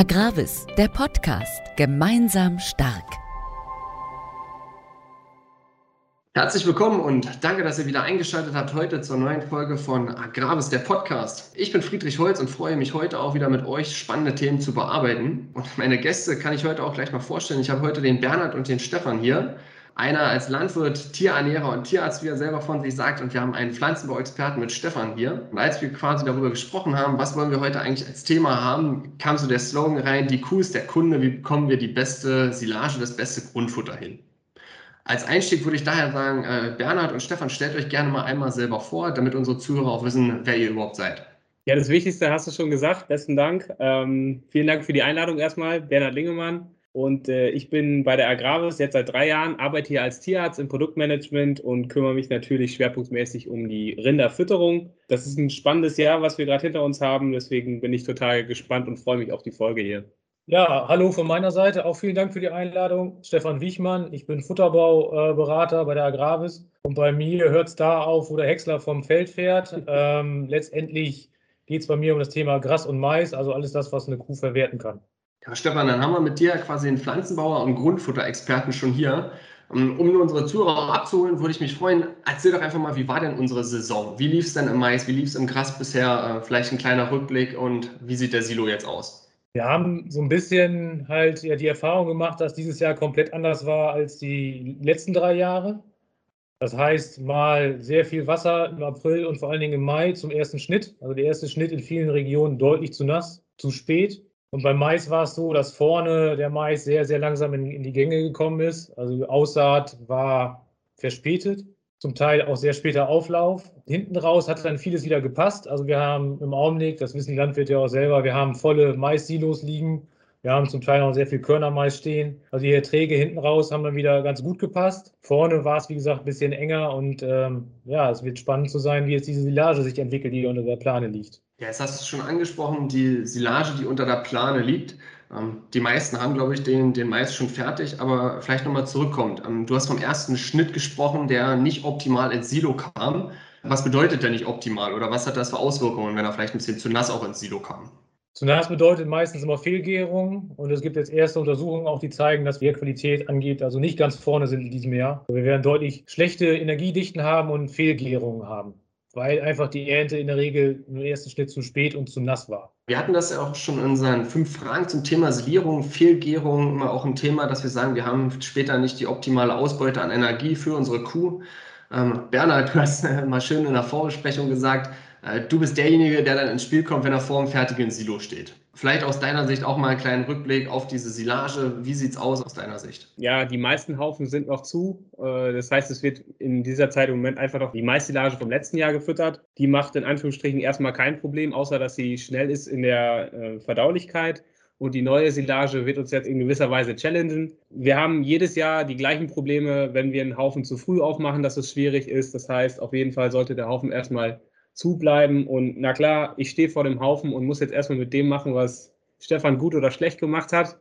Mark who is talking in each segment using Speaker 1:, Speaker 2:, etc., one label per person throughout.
Speaker 1: Agravis, der Podcast. Gemeinsam stark.
Speaker 2: Herzlich willkommen und danke, dass ihr wieder eingeschaltet habt heute zur neuen Folge von Agravis, der Podcast. Ich bin Friedrich Holz und freue mich heute auch wieder mit euch spannende Themen zu bearbeiten. Und meine Gäste kann ich heute auch gleich mal vorstellen. Ich habe heute den Bernhard und den Stefan hier. Einer als Landwirt, Tierernährer und Tierarzt, wie er selber von sich sagt. Und wir haben einen Pflanzenbauexperten mit Stefan hier. Und als wir quasi darüber gesprochen haben, was wollen wir heute eigentlich als Thema haben, kam so der Slogan rein, die Kuh ist der Kunde, wie bekommen wir die beste Silage, das beste Grundfutter hin. Als Einstieg würde ich daher sagen, äh, Bernhard und Stefan, stellt euch gerne mal einmal selber vor, damit unsere Zuhörer auch wissen, wer ihr überhaupt seid.
Speaker 3: Ja, das Wichtigste hast du schon gesagt. Besten Dank. Ähm, vielen Dank für die Einladung erstmal. Bernhard Lingemann, und äh, ich bin bei der Agravis jetzt seit drei Jahren, arbeite hier als Tierarzt im Produktmanagement und kümmere mich natürlich schwerpunktmäßig um die Rinderfütterung. Das ist ein spannendes Jahr, was wir gerade hinter uns haben. Deswegen bin ich total gespannt und freue mich auf die Folge hier.
Speaker 4: Ja, hallo von meiner Seite. Auch vielen Dank für die Einladung. Stefan Wiechmann, ich bin Futterbauberater bei der Agravis. Und bei mir hört es da auf, wo der Häcksler vom Feld fährt. Ähm, letztendlich geht es bei mir um das Thema Gras und Mais, also alles das, was eine Kuh verwerten kann.
Speaker 2: Ja, Stefan, dann haben wir mit dir quasi einen Pflanzenbauer und Grundfutterexperten schon hier. Um nur unsere Zuhörer abzuholen, würde ich mich freuen, erzähl doch einfach mal, wie war denn unsere Saison? Wie lief es denn im Mais? Wie lief es im Gras bisher? Äh, vielleicht ein kleiner Rückblick und wie sieht der Silo jetzt aus?
Speaker 4: Wir haben so ein bisschen halt ja die Erfahrung gemacht, dass dieses Jahr komplett anders war als die letzten drei Jahre. Das heißt, mal sehr viel Wasser im April und vor allen Dingen im Mai zum ersten Schnitt. Also der erste Schnitt in vielen Regionen deutlich zu nass, zu spät. Und beim Mais war es so, dass vorne der Mais sehr, sehr langsam in, in die Gänge gekommen ist. Also Aussaat war verspätet, zum Teil auch sehr später Auflauf. Hinten raus hat dann vieles wieder gepasst. Also wir haben im Augenblick, das wissen die Landwirte ja auch selber, wir haben volle Mais-Silos liegen. Wir haben zum Teil auch sehr viel Körnermais stehen. Also die Erträge hinten raus haben dann wieder ganz gut gepasst. Vorne war es, wie gesagt, ein bisschen enger und ähm, ja, es wird spannend zu sein, wie jetzt diese Silage sich entwickelt, die unter der Plane liegt.
Speaker 2: Ja, jetzt hast du es schon angesprochen, die Silage, die unter der Plane liegt. Ähm, die meisten haben, glaube ich, den, den Mais schon fertig, aber vielleicht nochmal zurückkommt. Ähm, du hast vom ersten Schnitt gesprochen, der nicht optimal ins Silo kam. Was bedeutet der nicht optimal oder was hat das für Auswirkungen, wenn er vielleicht ein bisschen zu nass auch ins Silo kam?
Speaker 4: Zu nass bedeutet meistens immer Fehlgärung und es gibt jetzt erste Untersuchungen auch, die zeigen, dass wir Qualität angeht, also nicht ganz vorne sind in diesem Jahr. Wir werden deutlich schlechte Energiedichten haben und Fehlgärungen haben weil einfach die Ernte in der Regel im ersten Schnitt zu spät und zu nass war.
Speaker 2: Wir hatten das ja auch schon in unseren fünf Fragen zum Thema Silierung, Fehlgärung, immer auch ein Thema, dass wir sagen, wir haben später nicht die optimale Ausbeute an Energie für unsere Kuh. Ähm, Bernhard, du hast äh, mal schön in der Vorbesprechung gesagt, äh, du bist derjenige, der dann ins Spiel kommt, wenn er vor dem fertigen Silo steht. Vielleicht aus deiner Sicht auch mal einen kleinen Rückblick auf diese Silage. Wie sieht es aus aus deiner Sicht?
Speaker 3: Ja, die meisten Haufen sind noch zu. Äh, das heißt, es wird in dieser Zeit im Moment einfach noch die Mais-Silage vom letzten Jahr gefüttert. Die macht in Anführungsstrichen erstmal kein Problem, außer dass sie schnell ist in der äh, Verdaulichkeit. Und die neue Silage wird uns jetzt in gewisser Weise challengen. Wir haben jedes Jahr die gleichen Probleme, wenn wir einen Haufen zu früh aufmachen, dass es schwierig ist. Das heißt, auf jeden Fall sollte der Haufen erstmal zubleiben. Und na klar, ich stehe vor dem Haufen und muss jetzt erstmal mit dem machen, was Stefan gut oder schlecht gemacht hat.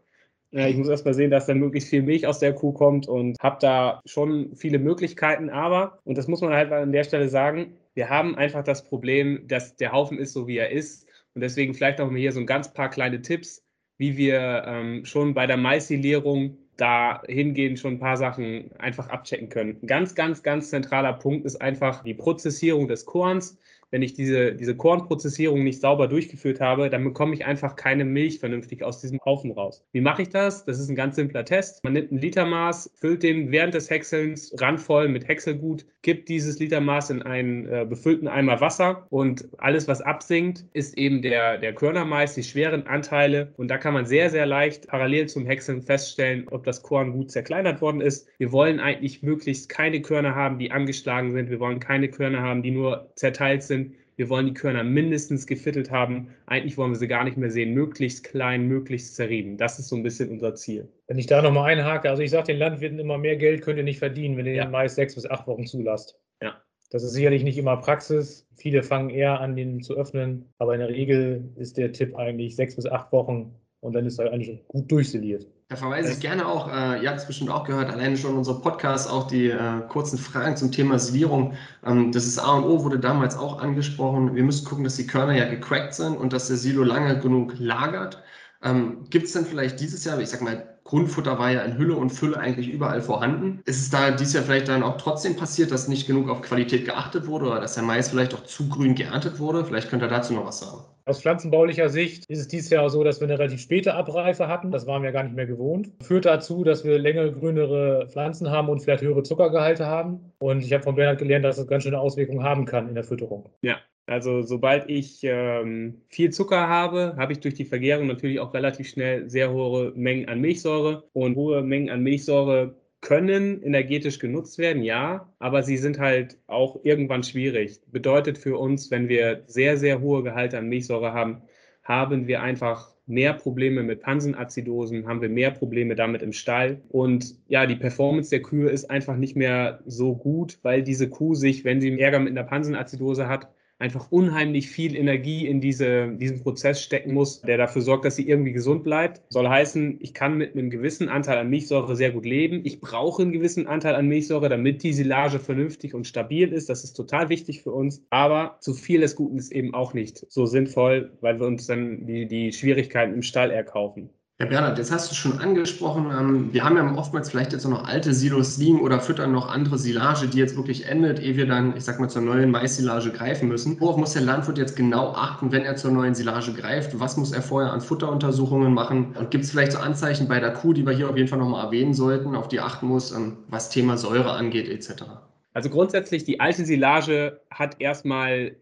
Speaker 3: Äh, ich muss erstmal sehen, dass dann möglichst viel Milch aus der Kuh kommt und habe da schon viele Möglichkeiten. Aber, und das muss man halt an der Stelle sagen, wir haben einfach das Problem, dass der Haufen ist so, wie er ist. Und deswegen vielleicht auch mal hier so ein ganz paar kleine Tipps, wie wir ähm, schon bei der Maisilierung da hingehen, schon ein paar Sachen einfach abchecken können. Ein ganz, ganz, ganz zentraler Punkt ist einfach die Prozessierung des Korns wenn ich diese, diese Kornprozessierung nicht sauber durchgeführt habe, dann bekomme ich einfach keine Milch vernünftig aus diesem Haufen raus. Wie mache ich das? Das ist ein ganz simpler Test. Man nimmt ein Litermaß, füllt den während des Häckselns randvoll mit Häckselgut, gibt dieses Litermaß in einen äh, befüllten Eimer Wasser und alles, was absinkt, ist eben der, der Körnermais, die schweren Anteile. Und da kann man sehr, sehr leicht parallel zum Häckseln feststellen, ob das Korn gut zerkleinert worden ist. Wir wollen eigentlich möglichst keine Körner haben, die angeschlagen sind. Wir wollen keine Körner haben, die nur zerteilt sind sind. Wir wollen die Körner mindestens gefittelt haben. Eigentlich wollen wir sie gar nicht mehr sehen. Möglichst klein, möglichst zerrieben. Das ist so ein bisschen unser Ziel.
Speaker 4: Wenn ich da nochmal einhake, also ich sage den Landwirten immer, mehr Geld könnt ihr nicht verdienen, wenn ihr ja. den Mais sechs bis acht Wochen zulasst. Ja. Das ist sicherlich nicht immer Praxis. Viele fangen eher an, den zu öffnen. Aber in der Regel ist der Tipp eigentlich sechs bis acht Wochen und dann ist er eigentlich gut durchsiliert.
Speaker 2: Da verweise ich gerne auch, äh, ihr habt es bestimmt auch gehört, alleine schon unsere Podcasts, auch die äh, kurzen Fragen zum Thema Silierung. Ähm, das ist A und O, wurde damals auch angesprochen. Wir müssen gucken, dass die Körner ja gecrackt sind und dass der Silo lange genug lagert. Ähm, Gibt es denn vielleicht dieses Jahr, ich sag mal, Grundfutter war ja in Hülle und Fülle eigentlich überall vorhanden. Ist es da dieses Jahr vielleicht dann auch trotzdem passiert, dass nicht genug auf Qualität geachtet wurde oder dass der Mais vielleicht auch zu grün geerntet wurde? Vielleicht könnt ihr dazu noch was sagen.
Speaker 4: Aus pflanzenbaulicher Sicht ist es dieses Jahr so, dass wir eine relativ späte Abreife hatten. Das waren wir gar nicht mehr gewohnt. Führt dazu, dass wir längere, grünere Pflanzen haben und vielleicht höhere Zuckergehalte haben. Und ich habe von Bernhard gelernt, dass das ganz schöne Auswirkungen haben kann in der Fütterung.
Speaker 3: Ja, also sobald ich ähm, viel Zucker habe, habe ich durch die Vergärung natürlich auch relativ schnell sehr hohe Mengen an Milchsäure. Und hohe Mengen an Milchsäure können energetisch genutzt werden, ja, aber sie sind halt auch irgendwann schwierig. Bedeutet für uns, wenn wir sehr, sehr hohe Gehalte an Milchsäure haben, haben wir einfach mehr Probleme mit Pansenazidosen, haben wir mehr Probleme damit im Stall. Und ja, die Performance der Kühe ist einfach nicht mehr so gut, weil diese Kuh sich, wenn sie Ärger mit einer Pansenazidose hat, einfach unheimlich viel Energie in diese, diesen Prozess stecken muss, der dafür sorgt, dass sie irgendwie gesund bleibt. Soll heißen, ich kann mit einem gewissen Anteil an Milchsäure sehr gut leben. Ich brauche einen gewissen Anteil an Milchsäure, damit die Silage vernünftig und stabil ist. Das ist total wichtig für uns. Aber zu viel des Guten ist eben auch nicht so sinnvoll, weil wir uns dann die, die Schwierigkeiten im Stall erkaufen.
Speaker 2: Herr Bernhard, jetzt hast du schon angesprochen, ähm, wir haben ja oftmals vielleicht jetzt noch alte Silos liegen oder füttern noch andere Silage, die jetzt wirklich endet, ehe wir dann, ich sag mal, zur neuen Mais-Silage greifen müssen. Worauf muss der Landwirt jetzt genau achten, wenn er zur neuen Silage greift? Was muss er vorher an Futteruntersuchungen machen? Und gibt es vielleicht so Anzeichen bei der Kuh, die wir hier auf jeden Fall nochmal erwähnen sollten, auf die achten muss, ähm, was Thema Säure angeht, etc.?
Speaker 3: Also grundsätzlich, die alte Silage hat erstmal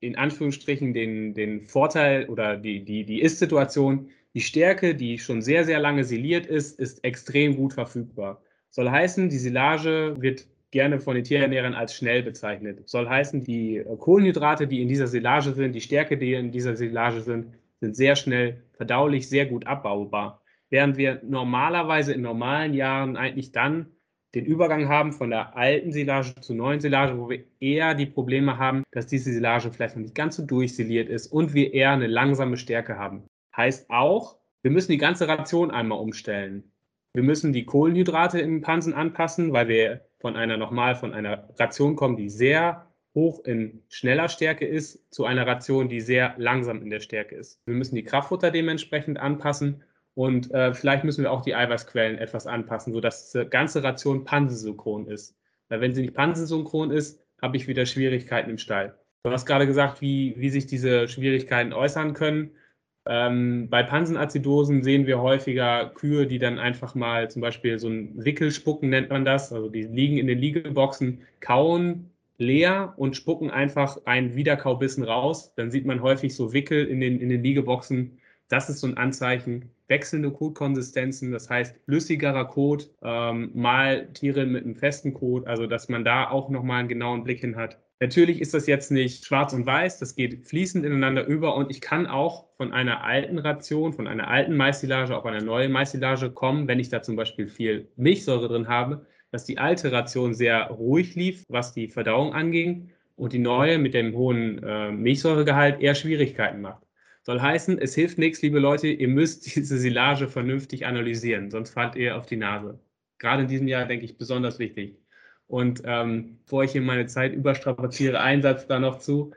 Speaker 3: in Anführungsstrichen den, den Vorteil oder die, die, die Ist-Situation, die Stärke, die schon sehr, sehr lange siliert ist, ist extrem gut verfügbar. Soll heißen, die Silage wird gerne von den Tierernährern als schnell bezeichnet. Soll heißen, die Kohlenhydrate, die in dieser Silage sind, die Stärke, die in dieser Silage sind, sind sehr schnell verdaulich, sehr gut abbaubar. Während wir normalerweise in normalen Jahren eigentlich dann den Übergang haben von der alten Silage zur neuen Silage, wo wir eher die Probleme haben, dass diese Silage vielleicht noch nicht ganz so durchsiliert ist und wir eher eine langsame Stärke haben. Heißt auch, wir müssen die ganze Ration einmal umstellen. Wir müssen die Kohlenhydrate im Pansen anpassen, weil wir von einer nochmal von einer Ration kommen, die sehr hoch in schneller Stärke ist, zu einer Ration, die sehr langsam in der Stärke ist. Wir müssen die Kraftfutter dementsprechend anpassen und äh, vielleicht müssen wir auch die Eiweißquellen etwas anpassen, sodass die ganze Ration pansensynchron ist. Weil wenn sie nicht pansensynchron ist, habe ich wieder Schwierigkeiten im Stall. Du hast gerade gesagt, wie, wie sich diese Schwierigkeiten äußern können. Ähm, bei Pansenazidosen sehen wir häufiger Kühe, die dann einfach mal zum Beispiel so ein Wickelspucken nennt man das. Also die liegen in den Liegeboxen, kauen leer und spucken einfach einen Wiederkaubissen raus. Dann sieht man häufig so Wickel in den, in den Liegeboxen. Das ist so ein Anzeichen. Wechselnde Kotkonsistenzen, das heißt flüssigerer Kot, ähm, mal Tiere mit einem festen Kot, also dass man da auch nochmal einen genauen Blick hin hat. Natürlich ist das jetzt nicht schwarz und weiß, das geht fließend ineinander über und ich kann auch von einer alten Ration, von einer alten Maissilage auf eine neue Maissilage kommen, wenn ich da zum Beispiel viel Milchsäure drin habe, dass die alte Ration sehr ruhig lief, was die Verdauung anging und die neue mit dem hohen äh, Milchsäuregehalt eher Schwierigkeiten macht. Soll heißen, es hilft nichts, liebe Leute, ihr müsst diese Silage vernünftig analysieren, sonst fallt ihr auf die Nase. Gerade in diesem Jahr, denke ich, besonders wichtig. Und ähm, bevor ich hier meine Zeit überstrapaziere, ein Satz da noch zu.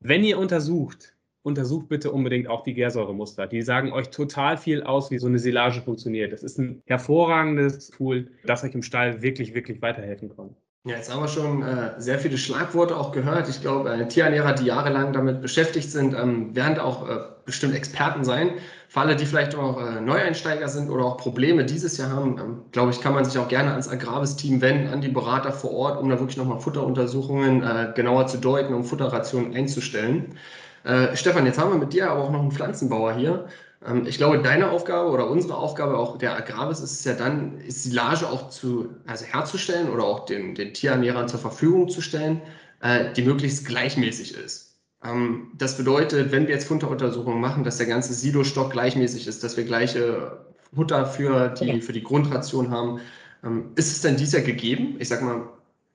Speaker 3: Wenn ihr untersucht, untersucht bitte unbedingt auch die Gärsäuremuster. Die sagen euch total viel aus, wie so eine Silage funktioniert. Das ist ein hervorragendes Tool, das euch im Stall wirklich, wirklich weiterhelfen kann.
Speaker 2: Ja, jetzt haben wir schon äh, sehr viele Schlagworte auch gehört. Ich glaube, äh, Tierernährer, die jahrelang damit beschäftigt sind, ähm, werden auch äh, bestimmt Experten sein. Für alle, die vielleicht auch äh, Neueinsteiger sind oder auch Probleme dieses Jahr haben, ähm, glaube ich, kann man sich auch gerne ans Agravis-Team wenden, an die Berater vor Ort, um da wirklich nochmal Futteruntersuchungen äh, genauer zu deuten, um Futterrationen einzustellen. Äh, Stefan, jetzt haben wir mit dir aber auch noch einen Pflanzenbauer hier. Ähm, ich glaube, deine Aufgabe oder unsere Aufgabe auch der Agravis ist es ja dann, Silage auch zu, also herzustellen oder auch den, den Tierernährern zur Verfügung zu stellen, äh, die möglichst gleichmäßig ist. Ähm, das bedeutet, wenn wir jetzt Futteruntersuchungen machen, dass der ganze Silostock gleichmäßig ist, dass wir gleiche Futter für die, für die Grundration haben. Ähm, ist es denn dies Jahr gegeben? Ich sag mal,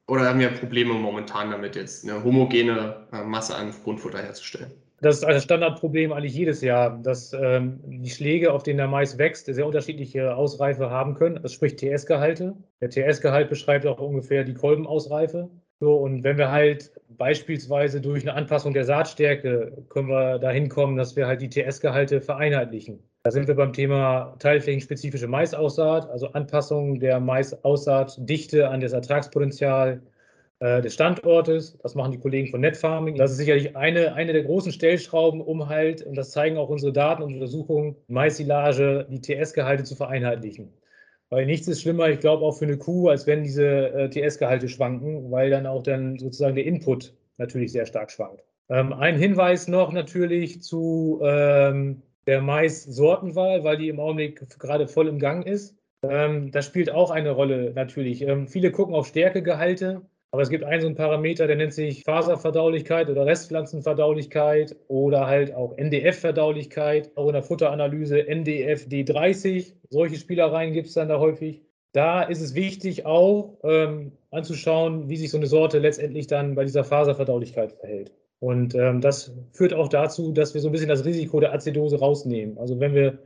Speaker 2: oder haben wir Probleme momentan damit, jetzt eine homogene äh, Masse an Grundfutter herzustellen?
Speaker 4: Das ist ein Standardproblem eigentlich jedes Jahr, dass ähm, die Schläge, auf denen der Mais wächst, sehr unterschiedliche Ausreife haben können. Das spricht TS-Gehalte. Der TS-Gehalt beschreibt auch ungefähr die Kolbenausreife. So, und wenn wir halt beispielsweise durch eine Anpassung der Saatstärke können wir dahin kommen, dass wir halt die TS-Gehalte vereinheitlichen. Da sind wir beim Thema teilflächenspezifische Maisaussaat, also Anpassung der Maisaussaatdichte an das Ertragspotenzial äh, des Standortes. Das machen die Kollegen von Netfarming. Das ist sicherlich eine, eine der großen Stellschrauben, um halt, und das zeigen auch unsere Daten und Untersuchungen, Maisilage, die TS-Gehalte zu vereinheitlichen. Weil nichts ist schlimmer, ich glaube, auch für eine Kuh, als wenn diese äh, TS-Gehalte schwanken, weil dann auch dann sozusagen der Input natürlich sehr stark schwankt. Ähm, ein Hinweis noch natürlich zu ähm, der Mais-Sortenwahl, weil die im Augenblick gerade voll im Gang ist. Ähm, das spielt auch eine Rolle natürlich. Ähm, viele gucken auf Stärkegehalte. Aber es gibt einen so einen Parameter, der nennt sich Faserverdaulichkeit oder Restpflanzenverdaulichkeit oder halt auch NDF-Verdaulichkeit, auch in der Futteranalyse NDF D30. Solche Spielereien gibt es dann da häufig. Da ist es wichtig auch ähm, anzuschauen, wie sich so eine Sorte letztendlich dann bei dieser Faserverdaulichkeit verhält. Und ähm, das führt auch dazu, dass wir so ein bisschen das Risiko der Azidose rausnehmen. Also wenn wir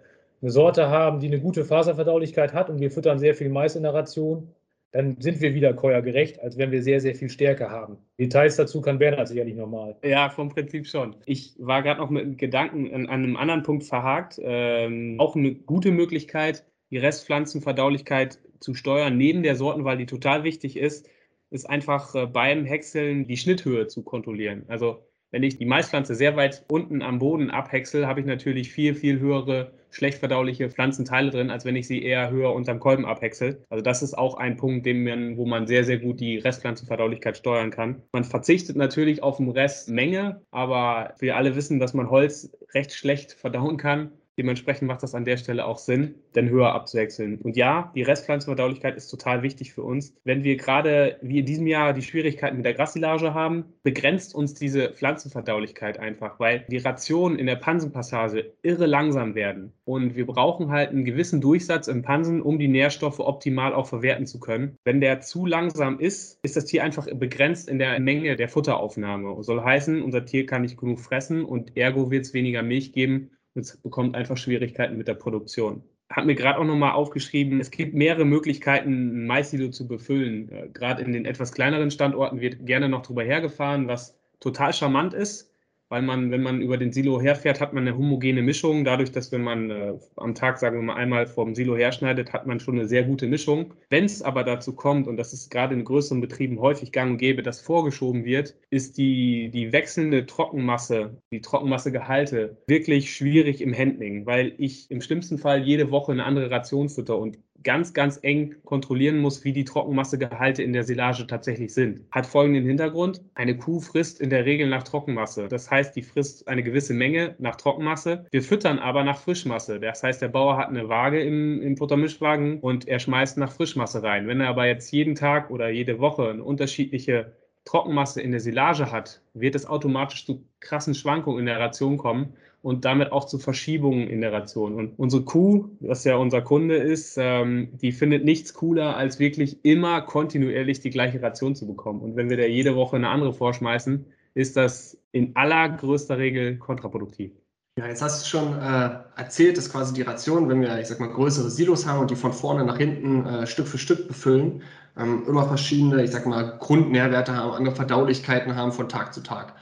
Speaker 4: eine Sorte haben, die eine gute Faserverdaulichkeit hat und wir füttern sehr viel Mais in der Ration, dann sind wir wieder käuergerecht, als wenn wir sehr, sehr viel Stärke haben. Details dazu kann Bernhard sicherlich nochmal.
Speaker 3: Ja, vom Prinzip schon. Ich war gerade noch mit Gedanken an, einem anderen Punkt verhakt. Ähm, auch eine gute Möglichkeit, die Restpflanzenverdaulichkeit zu steuern, neben der Sortenwahl, die total wichtig ist, ist einfach äh, beim Häckseln die Schnitthöhe zu kontrollieren. Also wenn ich die Maispflanze sehr weit unten am Boden abhäcksel, habe ich natürlich viel, viel höhere schlecht verdauliche Pflanzenteile drin, als wenn ich sie eher höher unterm Kolben abhäcksel. Also das ist auch ein Punkt, man, wo man sehr, sehr gut die Restpflanzenverdaulichkeit steuern kann. Man verzichtet natürlich auf eine Restmenge, aber wir alle wissen, dass man Holz recht schlecht verdauen kann. Dementsprechend macht das an der Stelle auch Sinn, denn höher abzuwechseln. Und ja, die Restpflanzenverdaulichkeit ist total wichtig für uns. Wenn wir gerade wie in diesem Jahr die Schwierigkeiten mit der Grassilage haben, begrenzt uns diese Pflanzenverdaulichkeit einfach, weil die Rationen in der Pansenpassage irre langsam werden. Und wir brauchen halt einen gewissen Durchsatz im Pansen, um die Nährstoffe optimal auch verwerten zu können. Wenn der zu langsam ist, ist das Tier einfach begrenzt in der Menge der Futteraufnahme. Soll heißen, unser Tier kann nicht genug fressen und ergo wird es weniger Milch geben es bekommt einfach Schwierigkeiten mit der Produktion. Hat mir gerade auch nochmal aufgeschrieben, es gibt mehrere Möglichkeiten, ein Mais-Silo zu befüllen. Äh, gerade in den etwas kleineren Standorten wird gerne noch drüber hergefahren, was total charmant ist weil man, wenn man über den Silo herfährt, hat man eine homogene Mischung. Dadurch, dass wenn man äh, am Tag, sagen wir mal, einmal vom Silo herschneidet, hat man schon eine sehr gute Mischung. Wenn es aber dazu kommt, und das ist gerade in größeren Betrieben häufig gang und gäbe, dass vorgeschoben wird, ist die, die wechselnde Trockenmasse, die Trockenmassegehalte wirklich schwierig im Handling, weil ich im schlimmsten Fall jede Woche eine andere Ration fütter und ganz, ganz eng kontrollieren muss, wie die Trockenmassegehalte in der Silage tatsächlich sind. Hat folgenden Hintergrund. Eine Kuh frisst in der Regel nach Trockenmasse. Das heißt, die frisst eine gewisse Menge nach Trockenmasse. Wir füttern aber nach Frischmasse. Das heißt, der Bauer hat eine Waage im, im Futtermischwagen und er schmeißt nach Frischmasse rein. Wenn er aber jetzt jeden Tag oder jede Woche eine unterschiedliche Trockenmasse in der Silage hat, wird es automatisch zu krassen Schwankungen in der Ration kommen und damit auch zu Verschiebungen in der Ration. Und unsere Kuh, was ja unser Kunde ist, ähm, die findet nichts cooler, als wirklich immer kontinuierlich die gleiche Ration zu bekommen. Und wenn wir da jede Woche eine andere vorschmeißen, ist das in allergrößter Regel kontraproduktiv.
Speaker 2: Ja, jetzt hast du schon äh, erzählt, dass quasi die Ration, wenn wir, ich sag mal, größere Silos haben und die von vorne nach hinten äh, Stück für Stück befüllen, ähm, immer verschiedene, ich sag mal, Grundnährwerte haben, andere Verdaulichkeiten haben von Tag zu Tag.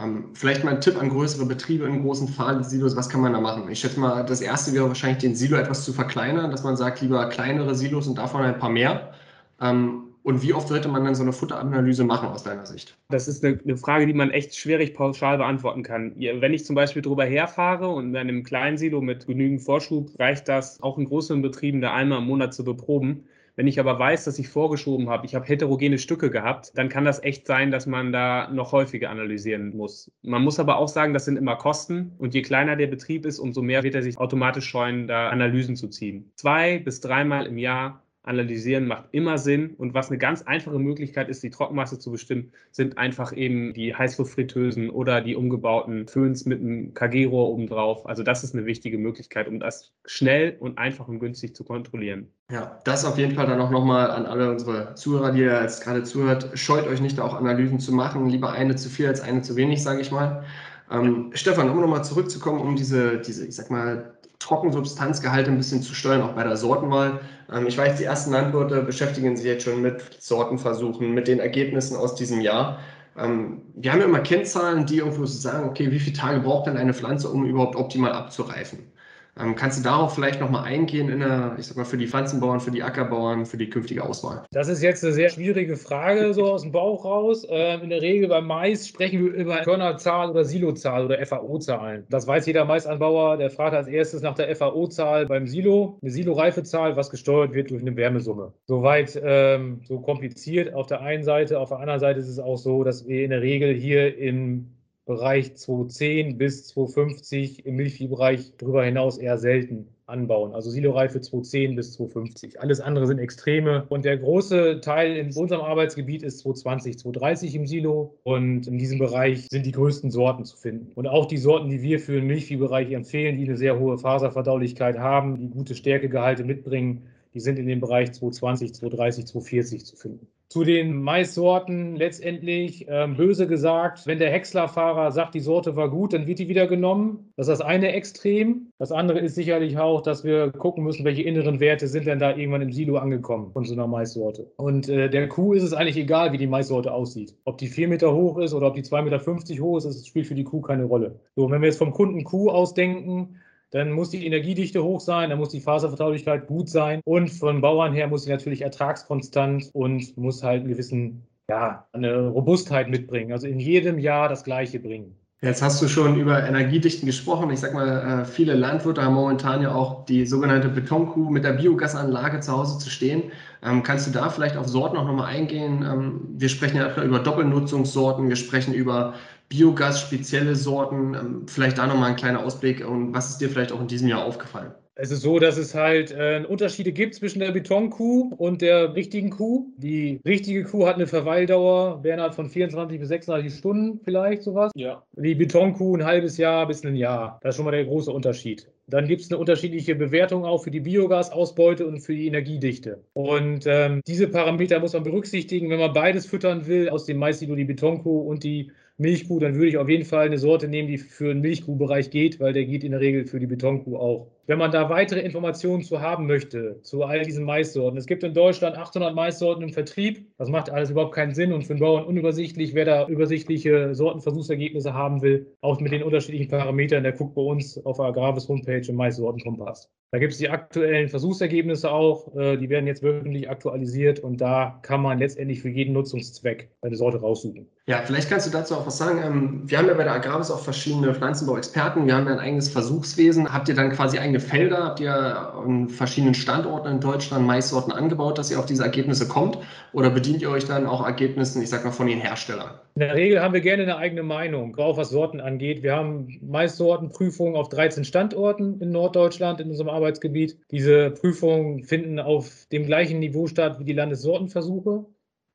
Speaker 2: Ähm, vielleicht mal ein Tipp an größere Betriebe in großen Silos, was kann man da machen? Ich schätze mal, das erste wäre wahrscheinlich den Silo etwas zu verkleinern, dass man sagt, lieber kleinere Silos und davon ein paar mehr. Ähm, und wie oft sollte man dann so eine Futteranalyse machen aus deiner Sicht?
Speaker 3: Das ist eine, eine, Frage, die man echt schwierig pauschal beantworten kann. Wenn ich zum Beispiel drüber herfahre und in einem kleinen Silo mit genügend Vorschub reicht das auch in größeren Betrieben da einmal im Monat zu beproben. Wenn ich aber weiß, dass ich vorgeschoben habe, ich habe heterogene Stücke gehabt, dann kann das echt sein, dass man da noch häufiger analysieren muss. Man muss aber auch sagen, das sind immer Kosten und je kleiner der Betrieb ist, umso mehr wird er sich automatisch scheuen, da Analysen zu ziehen. Zwei bis dreimal im Jahr analysieren macht immer Sinn. Und was eine ganz einfache Möglichkeit ist, die Trockenmasse zu bestimmen, sind einfach eben die Heißluftfritteusen oder die umgebauten Föhns mit einem KG-Rohr obendrauf. Also das ist eine wichtige Möglichkeit, um das schnell und einfach und günstig zu kontrollieren.
Speaker 2: Ja, das auf jeden Fall dann auch nochmal an alle unsere Zuhörer, die ihr jetzt gerade zuhört. Scheut euch nicht, da auch Analysen zu machen. Lieber eine zu viel als eine zu wenig, sage ich mal. Ähm, Stefan, um nochmal zurückzukommen, um diese, diese, ich sag mal, Trockensubstanzgehalte ein bisschen zu steuern, auch bei der Sortenwahl. Ähm, ich weiß, die ersten Landwirte beschäftigen sich jetzt schon mit Sortenversuchen, mit den Ergebnissen aus diesem Jahr. Ähm, wir haben ja immer Kennzahlen, die irgendwo sagen, okay, wie viele Tage braucht denn eine Pflanze, um überhaupt optimal abzureifen? Ähm, kannst du darauf vielleicht nochmal eingehen, in der, ich sag mal, für die Pflanzenbauern, für die Ackerbauern, für die künftige Auswahl?
Speaker 4: Das ist jetzt eine sehr schwierige Frage, so aus dem Bauch raus. Ähm, in der Regel beim Mais sprechen wir über Körnerzahl oder Silozahl oder FAO-Zahlen. Das weiß jeder Maisanbauer, der fragt als erstes nach der FAO-Zahl beim Silo, eine Silo-Reifezahl, was gesteuert wird durch eine Wärmesumme. Soweit ähm, so kompliziert auf der einen Seite. Auf der anderen Seite ist es auch so, dass wir in der Regel hier im Bereich 210 bis 250, im Milchviehbereich darüber hinaus eher selten anbauen. Also Siloreife 210 bis 250. Alles andere sind Extreme. Und der große Teil in unserem Arbeitsgebiet ist 220, 230 im Silo. Und in diesem Bereich sind die größten Sorten zu finden. Und auch die Sorten, die wir für den Milchviehbereich empfehlen, die eine sehr hohe Faserverdaulichkeit haben, die gute Stärkegehalte mitbringen, die sind in dem Bereich 220, 230, 240 zu finden. Zu den Maissorten letztendlich, ähm, böse gesagt, wenn der Häckslerfahrer sagt, die Sorte war gut, dann wird die wieder genommen. Das ist das eine Extrem. Das andere ist sicherlich auch, dass wir gucken müssen, welche inneren Werte sind denn da irgendwann im Silo angekommen von so einer Maissorte. Und äh, der Kuh ist es eigentlich egal, wie die Maissorte aussieht. Ob die 4 Meter hoch ist oder ob die 2,50 Meter hoch ist, das spielt für die Kuh keine Rolle. So, wenn wir jetzt vom Kunden Kuh ausdenken, dann muss die Energiedichte hoch sein, dann muss die Faservertraulichkeit gut sein und von Bauern her muss sie natürlich ertragskonstant und muss halt einen gewissen, ja, eine Robustheit mitbringen. Also in jedem Jahr das Gleiche bringen.
Speaker 2: Jetzt hast du schon über Energiedichten gesprochen. Ich sag mal, äh, viele Landwirte haben momentan ja auch die sogenannte Betonkuh mit der Biogasanlage zu Hause zu stehen. Ähm, kannst du da vielleicht auf Sorten auch nochmal eingehen? Ähm, wir sprechen ja über Doppelnutzungssorten, wir sprechen über Biogas, spezielle Sorten. Ähm, vielleicht da nochmal ein kleiner Ausblick und was ist dir vielleicht auch in diesem Jahr aufgefallen?
Speaker 4: Es ist so, dass es halt äh, Unterschiede gibt zwischen der Betonkuh und der richtigen Kuh. Die richtige Kuh hat eine Verweildauer, Bernhard, von 24 bis 36 Stunden vielleicht sowas. Ja. Die Betonkuh ein halbes Jahr bis ein Jahr. Das ist schon mal der große Unterschied. Dann gibt es eine unterschiedliche Bewertung auch für die Biogasausbeute und für die Energiedichte. Und ähm, diese Parameter muss man berücksichtigen, wenn man beides füttern will, aus dem Mais, die Betonkuh und die Milchkuh, dann würde ich auf jeden Fall eine Sorte nehmen, die für den Milchkuhbereich geht, weil der geht in der Regel für die Betonkuh auch. Wenn man da weitere Informationen zu haben möchte, zu all diesen Maissorten, es gibt in Deutschland 800 Maissorten im Vertrieb, das macht alles überhaupt keinen Sinn und für den Bauern unübersichtlich. Wer da übersichtliche Sortenversuchsergebnisse haben will, auch mit den unterschiedlichen Parametern, der guckt bei uns auf der Agravis Homepage im Maissortenkompass. Da gibt es die aktuellen Versuchsergebnisse auch, äh, die werden jetzt wöchentlich aktualisiert und da kann man letztendlich für jeden Nutzungszweck eine Sorte raussuchen.
Speaker 2: Ja, vielleicht kannst du dazu auch was sagen. Ähm, wir haben ja bei der Agravis auch verschiedene Pflanzenbauexperten, wir haben ja ein eigenes Versuchswesen. Habt ihr dann quasi eigene Felder? Habt ihr an verschiedenen Standorten in Deutschland Maissorten angebaut, dass ihr auf diese Ergebnisse kommt? Oder bedient ihr euch dann auch Ergebnissen, ich sag mal, von den Herstellern?
Speaker 4: In der Regel haben wir gerne eine eigene Meinung, auch was Sorten angeht. Wir haben Maissortenprüfungen auf 13 Standorten in Norddeutschland in unserem Arbeitsgebiet. Diese Prüfungen finden auf dem gleichen Niveau statt wie die Landessortenversuche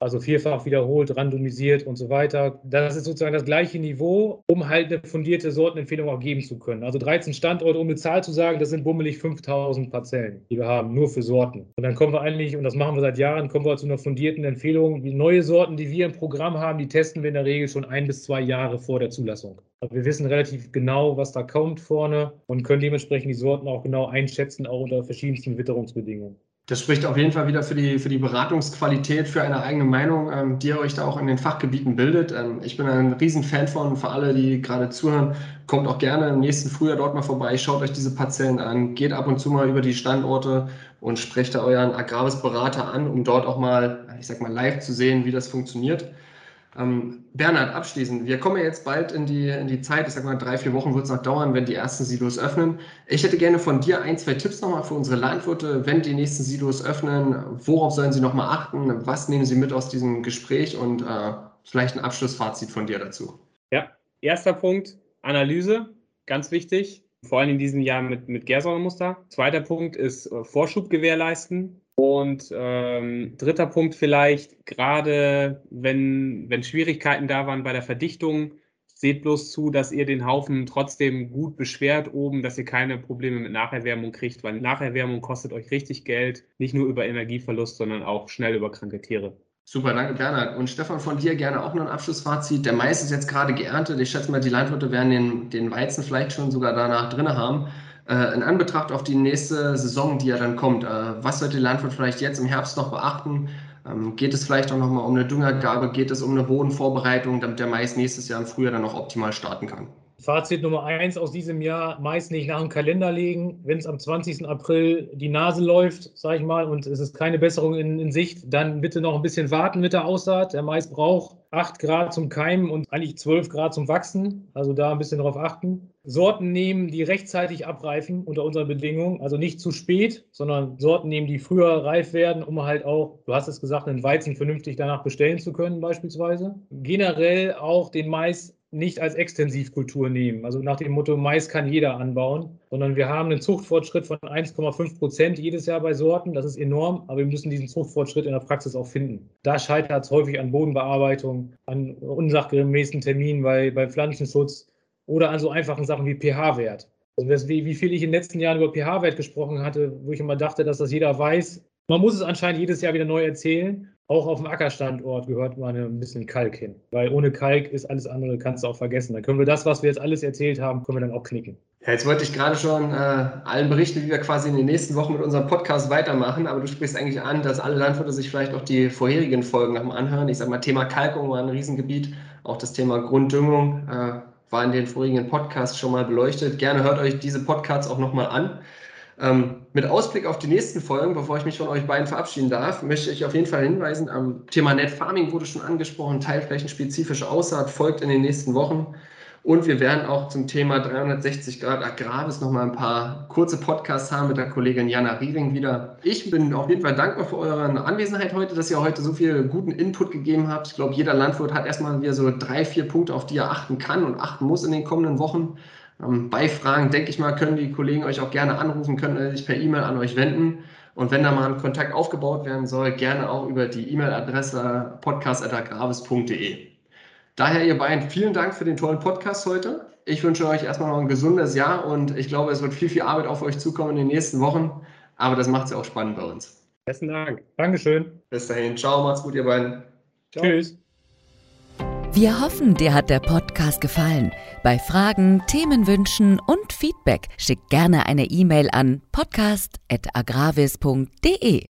Speaker 4: also vierfach wiederholt, randomisiert und so weiter. Das ist sozusagen das gleiche Niveau, um halt eine fundierte Sortenempfehlung auch geben zu können. Also 13 Standorte, um eine Zahl zu sagen, das sind bummelig 5000 Parzellen, die wir haben, nur für Sorten. Und dann kommen wir eigentlich, und das machen wir seit Jahren, kommen wir zu einer fundierten Empfehlung. Die neue Sorten, die wir im Programm haben, die testen wir in der Regel schon ein bis zwei Jahre vor der Zulassung. Also wir wissen relativ genau, was da kommt vorne und können dementsprechend die Sorten auch genau einschätzen, auch unter verschiedensten Witterungsbedingungen.
Speaker 2: Das spricht auf jeden Fall wieder für die, für die Beratungsqualität, für eine eigene Meinung, ähm, die ihr euch da auch in den Fachgebieten bildet. Ähm, ich bin ein Riesenfan von, für alle, die gerade zuhören, kommt auch gerne im nächsten Frühjahr dort mal vorbei, schaut euch diese Parzellen an, geht ab und zu mal über die Standorte und sprecht da euren Agraris-Berater an, um dort auch mal, ich sag mal, live zu sehen, wie das funktioniert. Ähm, Bernhard, abschließend, wir kommen ja jetzt bald in die, in die Zeit, ich sag mal, drei, vier Wochen wird es noch dauern, wenn die ersten Silos öffnen. Ich hätte gerne von dir ein, zwei Tipps nochmal für unsere Landwirte, wenn die nächsten Silos öffnen. Worauf sollen sie nochmal achten? Was nehmen sie mit aus diesem Gespräch und äh, vielleicht ein Abschlussfazit von dir dazu?
Speaker 3: Ja, erster Punkt, Analyse, ganz wichtig, vor allem in diesem Jahr mit, mit Gärsäuremuster. Zweiter Punkt ist äh, Vorschub gewährleisten. Und ähm, dritter Punkt vielleicht, gerade wenn, wenn Schwierigkeiten da waren bei der Verdichtung, seht bloß zu, dass ihr den Haufen trotzdem gut beschwert oben, dass ihr keine Probleme mit Nacherwärmung kriegt, weil Nacherwärmung kostet euch richtig Geld, nicht nur über Energieverlust, sondern auch schnell über kranke Tiere.
Speaker 2: Super, danke Bernhard. Und Stefan, von dir gerne auch noch ein Abschlussfazit. Der Mais ist jetzt gerade geerntet. Ich schätze mal, die Landwirte werden den, den Weizen vielleicht schon sogar danach drin haben. Äh, in Anbetracht auf die nächste Saison, die ja dann kommt, äh, was sollte der Landwirt vielleicht jetzt im Herbst noch beachten? Ähm, geht es vielleicht auch nochmal um eine Düngergabe? Geht es um eine Bodenvorbereitung, damit der Mais nächstes Jahr im Frühjahr dann auch optimal starten kann?
Speaker 4: Fazit Nummer eins aus diesem Jahr, meist nicht nach dem Kalender legen. Wenn es am 20. April die Nase läuft, sage ich mal, und es ist keine Besserung in, in, Sicht, dann bitte noch ein bisschen warten mit der Aussaat. Der Mais braucht 8 Grad zum Keimen und eigentlich 12 Grad zum Wachsen. Also da ein bisschen darauf achten. Sorten nehmen, die rechtzeitig abreifen unter unseren Bedingungen. Also nicht zu spät, sondern Sorten nehmen, die früher reif werden, um halt auch, du hast es gesagt, einen Weizen vernünftig danach bestellen zu können beispielsweise. Generell auch den Mais nicht als Extensivkultur nehmen. Also nach dem Motto, Mais kann jeder anbauen, sondern wir haben einen Zuchtfortschritt von 1,5 Prozent jedes Jahr bei Sorten. Das ist enorm, aber wir müssen diesen Zuchtfortschritt in der Praxis auch finden. Da scheitert es häufig an Bodenbearbeitung, an unsachgemäßen Terminen bei, beim Pflanzenschutz oder an so einfachen Sachen wie pH-Wert. Also das, wie, wie viel ich in den letzten Jahren über pH-Wert gesprochen hatte, wo ich immer dachte, dass das jeder weiß. Man muss es anscheinend jedes Jahr wieder neu erzählen. Auch auf dem Ackerstandort gehört mal ein bisschen Kalk hin. Weil ohne Kalk ist alles andere, kannst du auch vergessen. Dann können wir das, was wir jetzt alles erzählt haben, können wir dann auch knicken.
Speaker 2: Ja, jetzt wollte ich gerade schon äh, allen berichten, wie wir quasi in den nächsten Wochen mit unserem Podcast weitermachen. Aber du sprichst eigentlich an, dass alle Landwirte sich vielleicht auch die vorherigen Folgen nochmal anhören. Ich sage mal, Thema Kalkung war ein Riesengebiet. Auch das Thema Grunddüngung äh, war in den vorigen Podcasts schon mal beleuchtet. Gerne hört euch diese Podcasts auch nochmal an. Ähm, mit Ausblick auf die nächsten Folgen, bevor ich mich von euch beiden verabschieden darf, möchte ich auf jeden Fall hinweisen, am Thema Net Farming wurde schon angesprochen, teilflächenspezifische Aussaat folgt in den nächsten Wochen. Und wir werden auch zum Thema 360 Grad Agraris nochmal ein paar kurze Podcasts haben mit der Kollegin Jana Riering wieder. Ich bin auf jeden Fall dankbar für eure Anwesenheit heute, dass ihr heute so viel guten Input gegeben habt. Ich glaube, jeder Landwirt hat erstmal wieder so drei, vier Punkte, auf die er achten kann und achten muss in den kommenden Wochen. Ähm, bei Fragen, denke ich mal, können die Kollegen euch auch gerne anrufen, können sich per E-Mail an euch wenden. Und wenn da mal ein Kontakt aufgebaut werden soll, gerne auch über die E-Mail-Adresse podcast.agravis.de. Daher, ihr beiden, vielen Dank für den tollen Podcast heute. Ich wünsche euch erstmal noch ein gesundes Jahr und ich glaube, es wird viel, viel Arbeit auf euch zukommen in den nächsten Wochen. Aber das macht es ja auch spannend bei uns.
Speaker 4: Besten Dank. Dankeschön.
Speaker 2: Bis dahin. Ciao, macht's gut, ihr beiden.
Speaker 4: Ciao. Tschüss.
Speaker 1: Wir hoffen, dir hat der Podcast gefallen. Bei Fragen, Themenwünschen und Feedback schick gerne eine E-Mail an podcast.agravis.de.